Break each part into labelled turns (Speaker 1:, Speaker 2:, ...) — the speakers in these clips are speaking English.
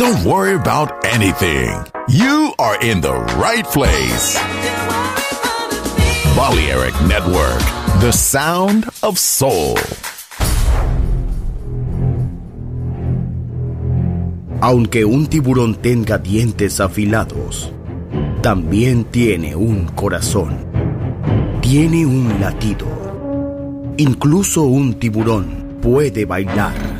Speaker 1: Don't worry about anything. You are in the right place. Balearic Network, the sound of soul.
Speaker 2: Aunque un tiburón tenga dientes afilados, también tiene un corazón. Tiene un latido. Incluso un tiburón puede bailar.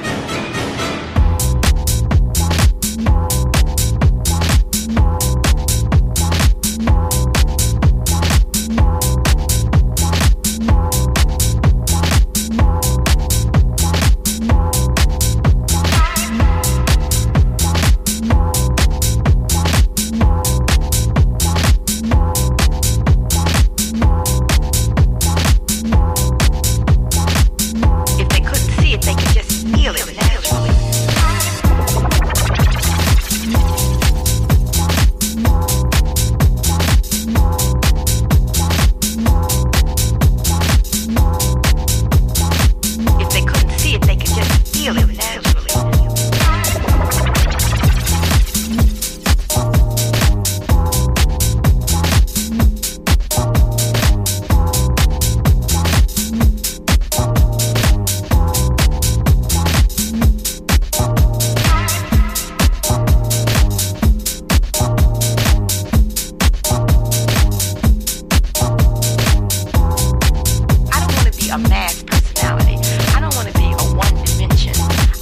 Speaker 3: personality. I don't want to be a one dimension.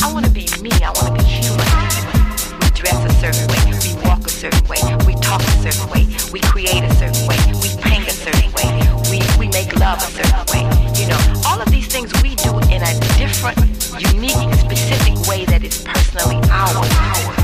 Speaker 3: I want to be me. I want to be human. We dress a certain way. We walk a certain way. We talk a certain way. We create a certain way. We paint a certain way. We, we make love a certain way. You know, all of these things we do in a different, unique, specific way that is personally ours.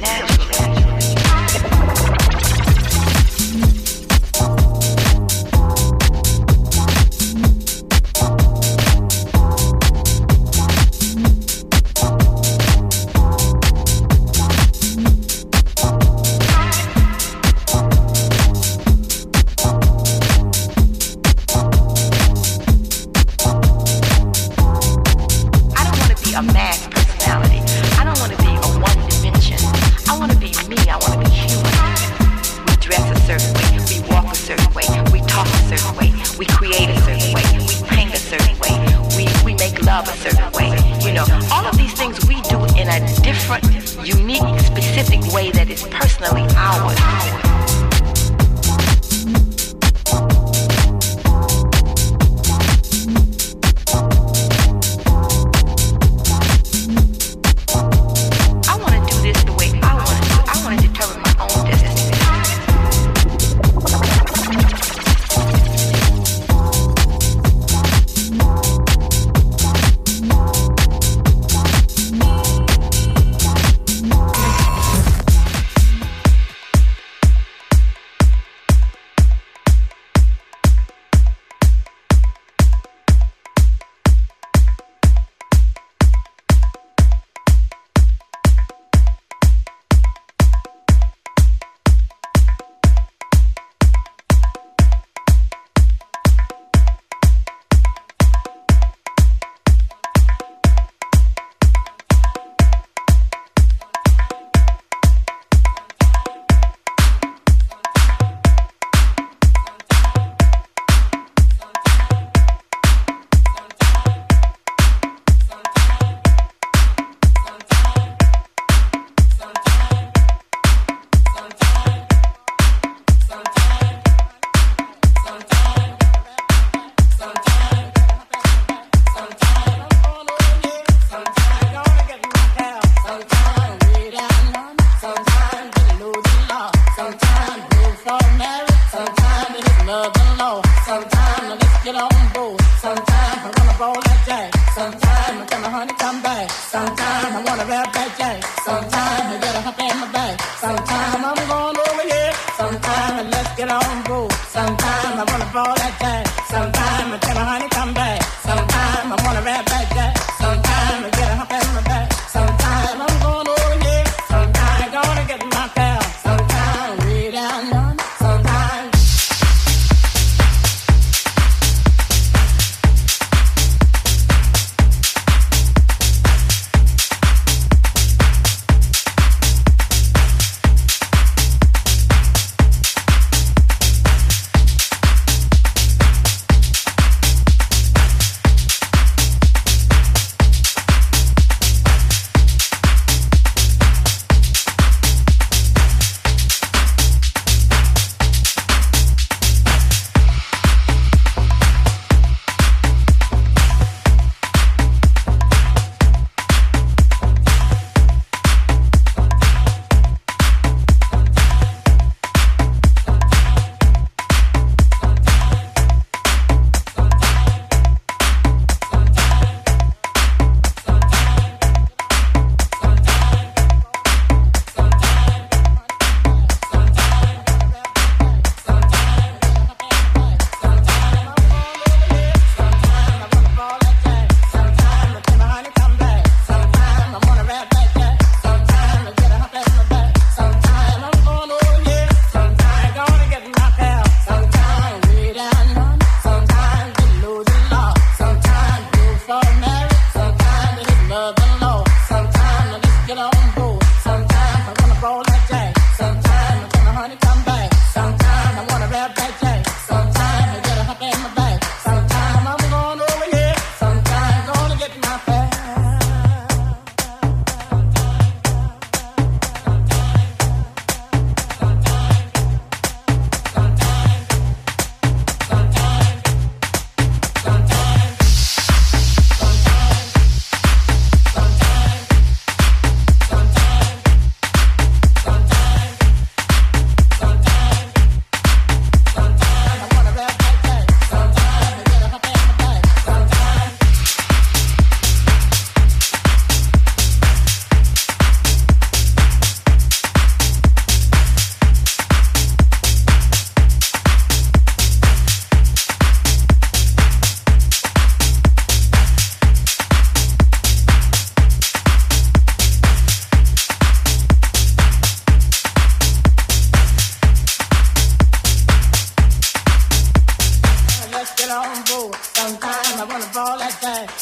Speaker 3: Love.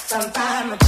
Speaker 3: Sometimes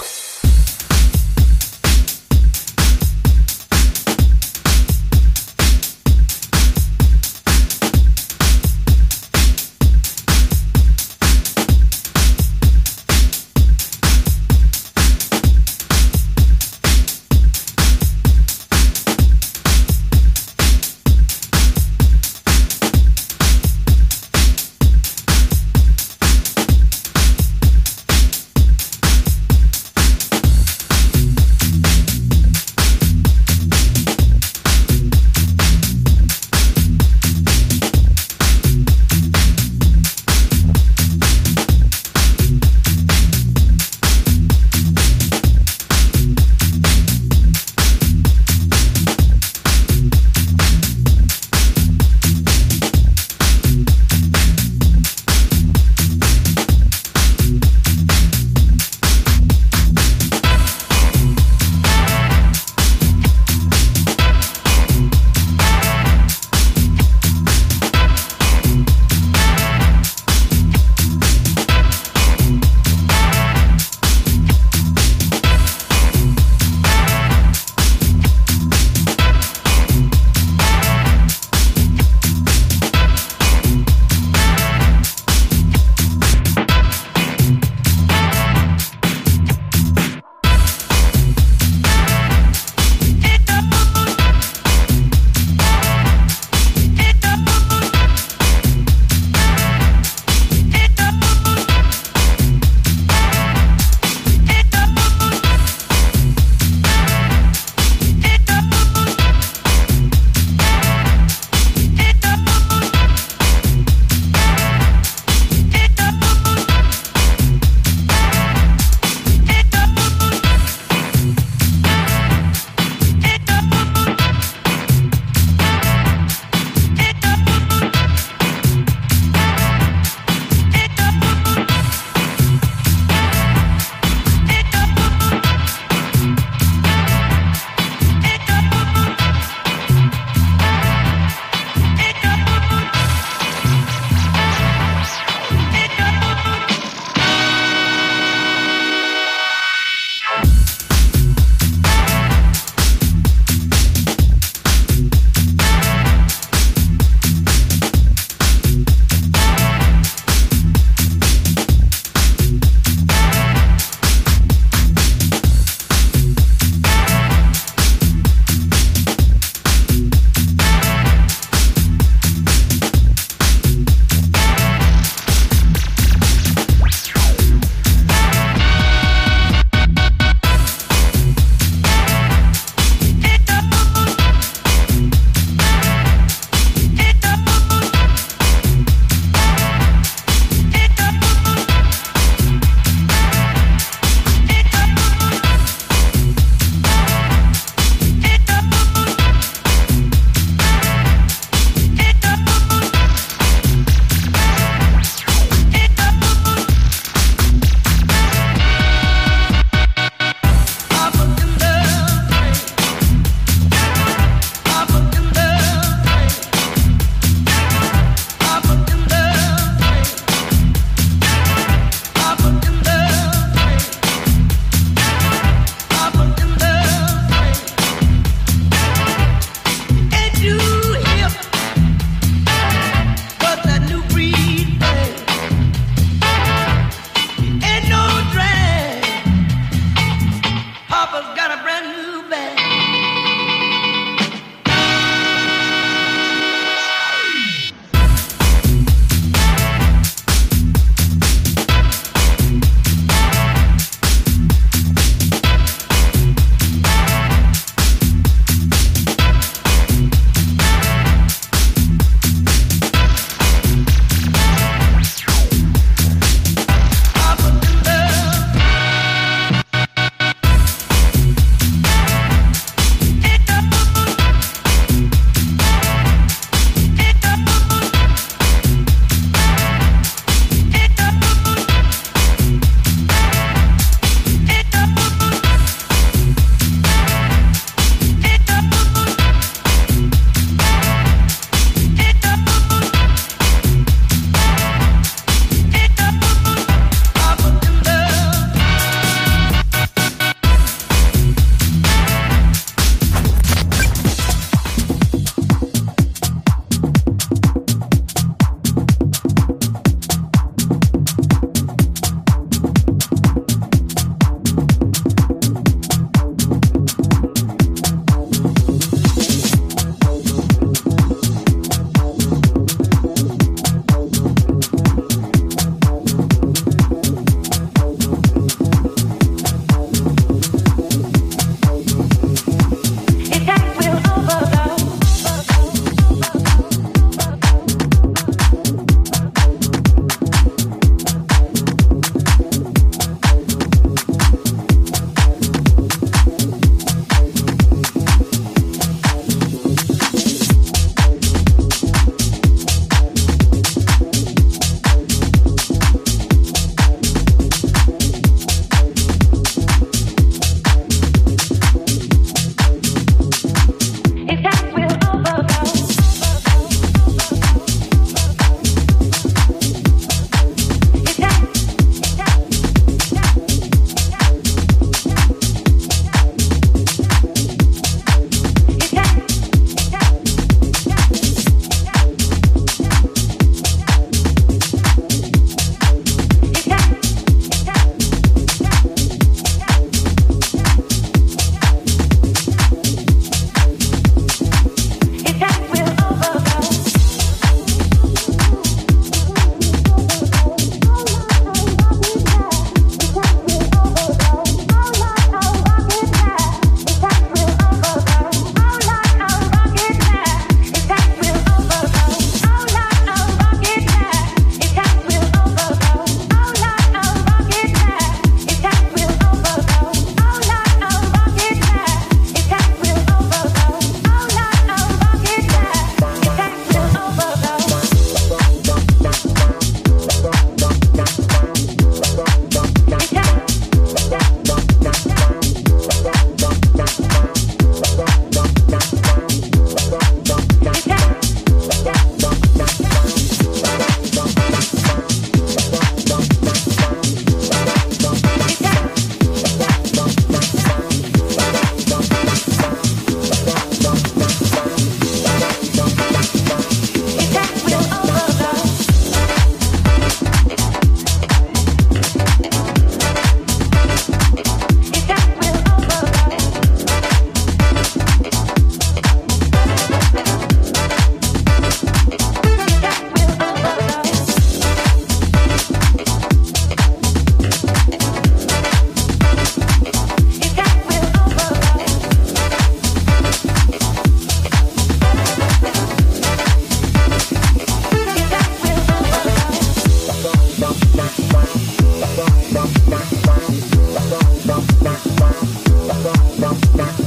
Speaker 4: bump, bump.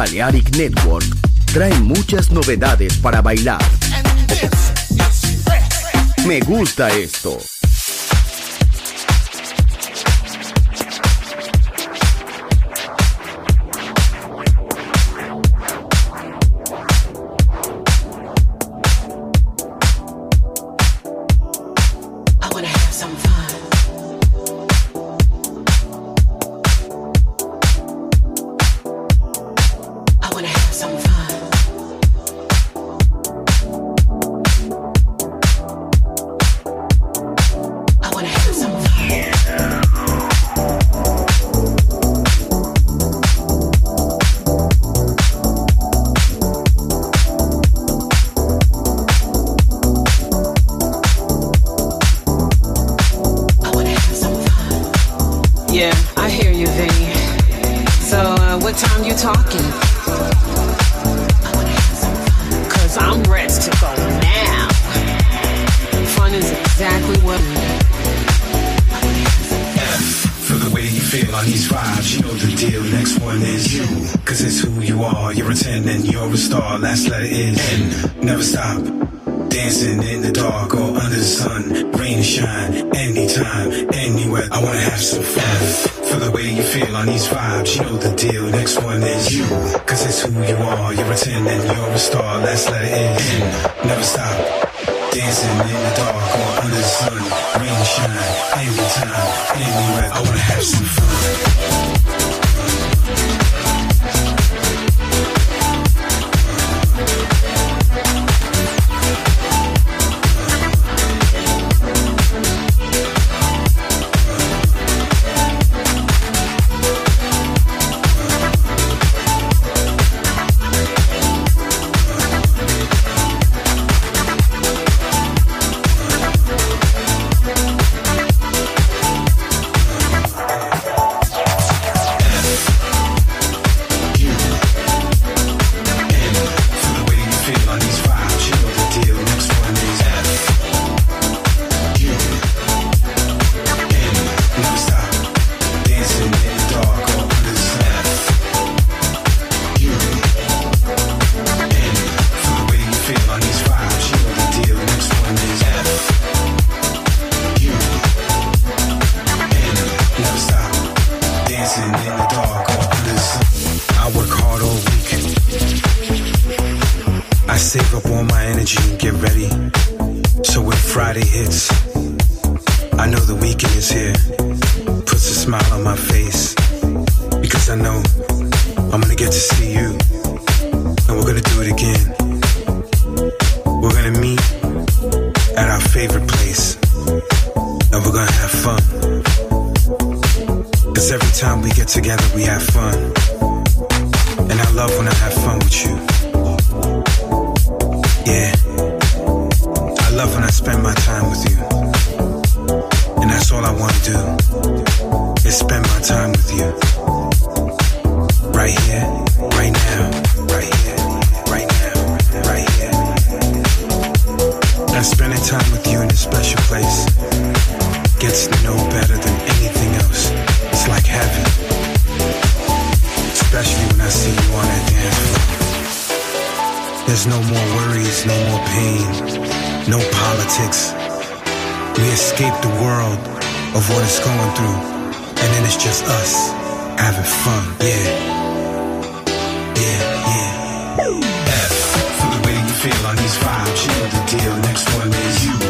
Speaker 2: Balearic Network trae muchas novedades para bailar. Me gusta esto.
Speaker 5: Dancing in the dark or under the sun. Rain shine, anytime, anywhere. I wanna have some fun. for the way you feel on these vibes, you know the deal. Next one is you, cause it's who you are. You're a 10 and you're a star. Let's let it in. Never stop. Dancing in the dark or under the sun. Rain shine, anytime, anywhere. I wanna have some fun. and we're gonna have fun. Cause every time we get together, we have fun. And I love when I have fun with you. Yeah. I love when I spend my time with you. And that's all I wanna do is spend my time with you. Right here, right now, right here, right now, right here. I'm spending time with special place. Gets no better than anything else. It's like heaven. Especially when I see you on that dance floor. There's no more worries, no more pain, no politics. We escape the world of what it's going through, and then it's just us having fun, yeah. Yeah, yeah. F for the way you feel on these five, chill the deal, next one is you.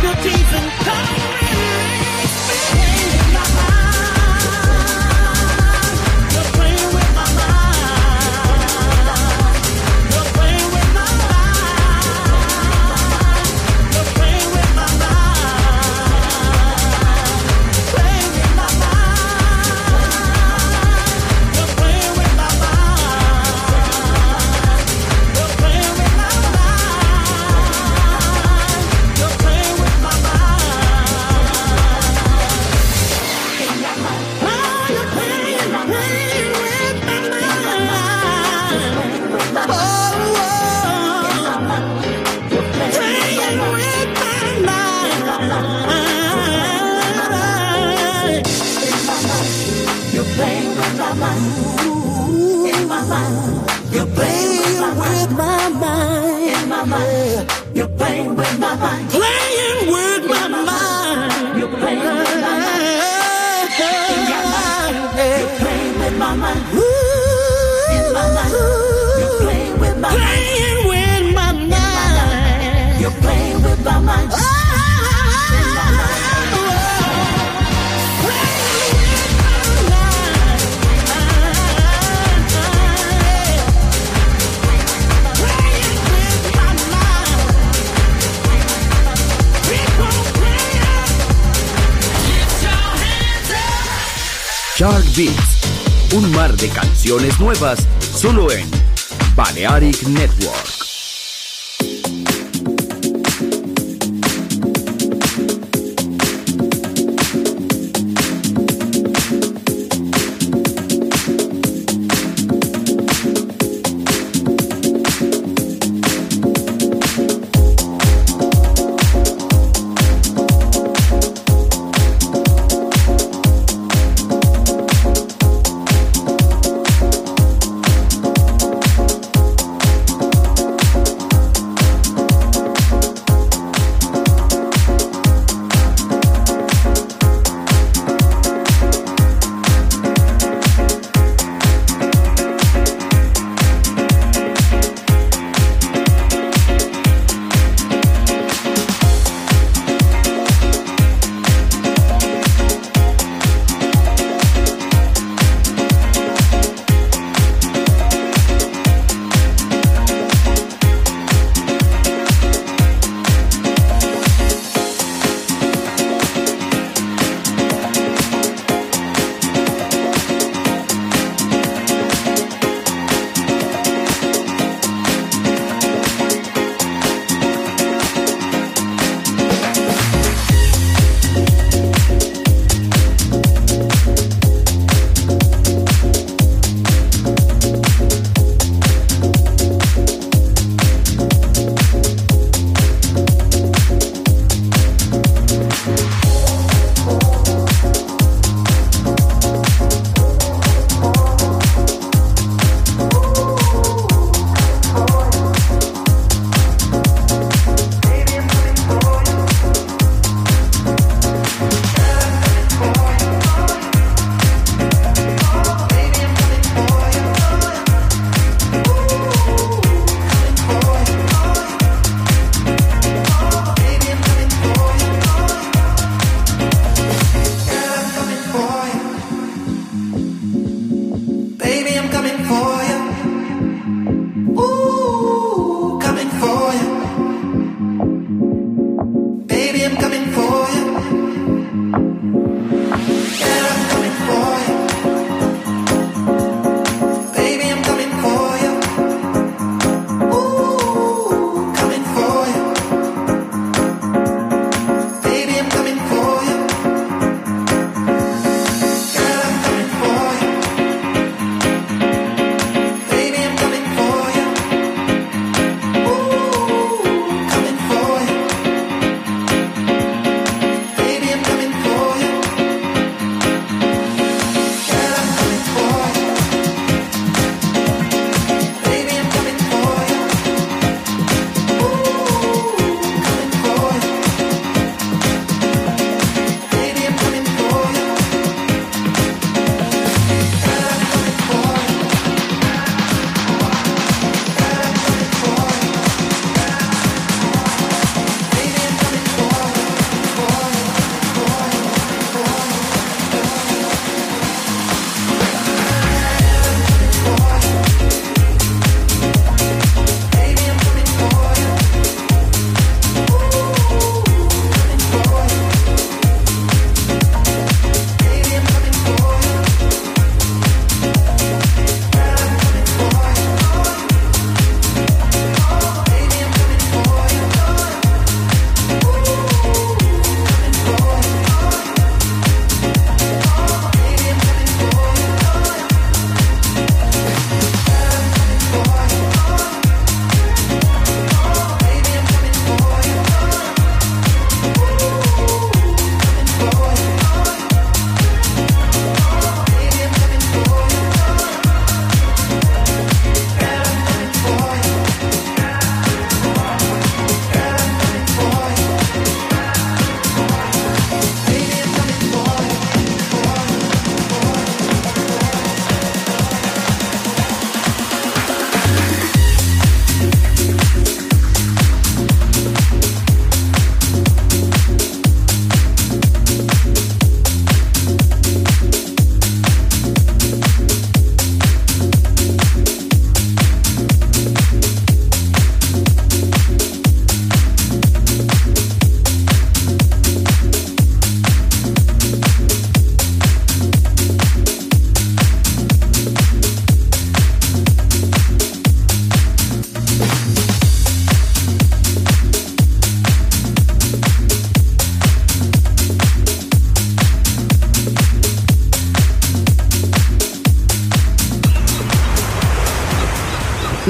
Speaker 6: 个提分。
Speaker 2: Nuevas solo en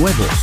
Speaker 2: nuevos,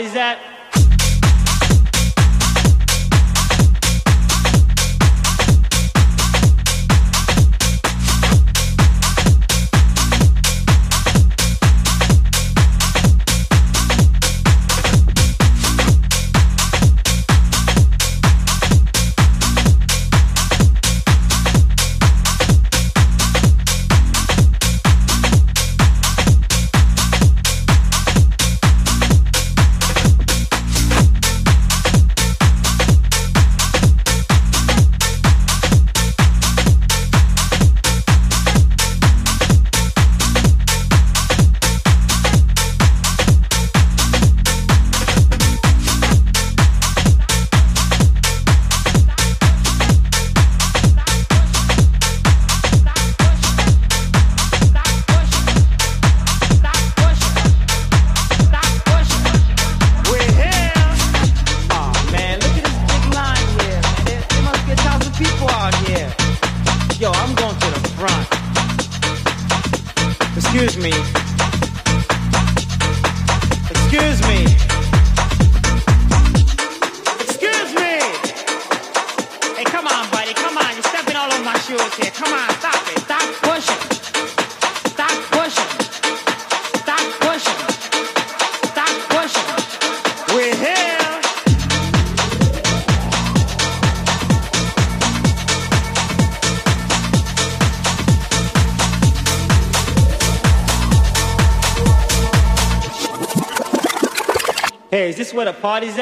Speaker 7: is this where the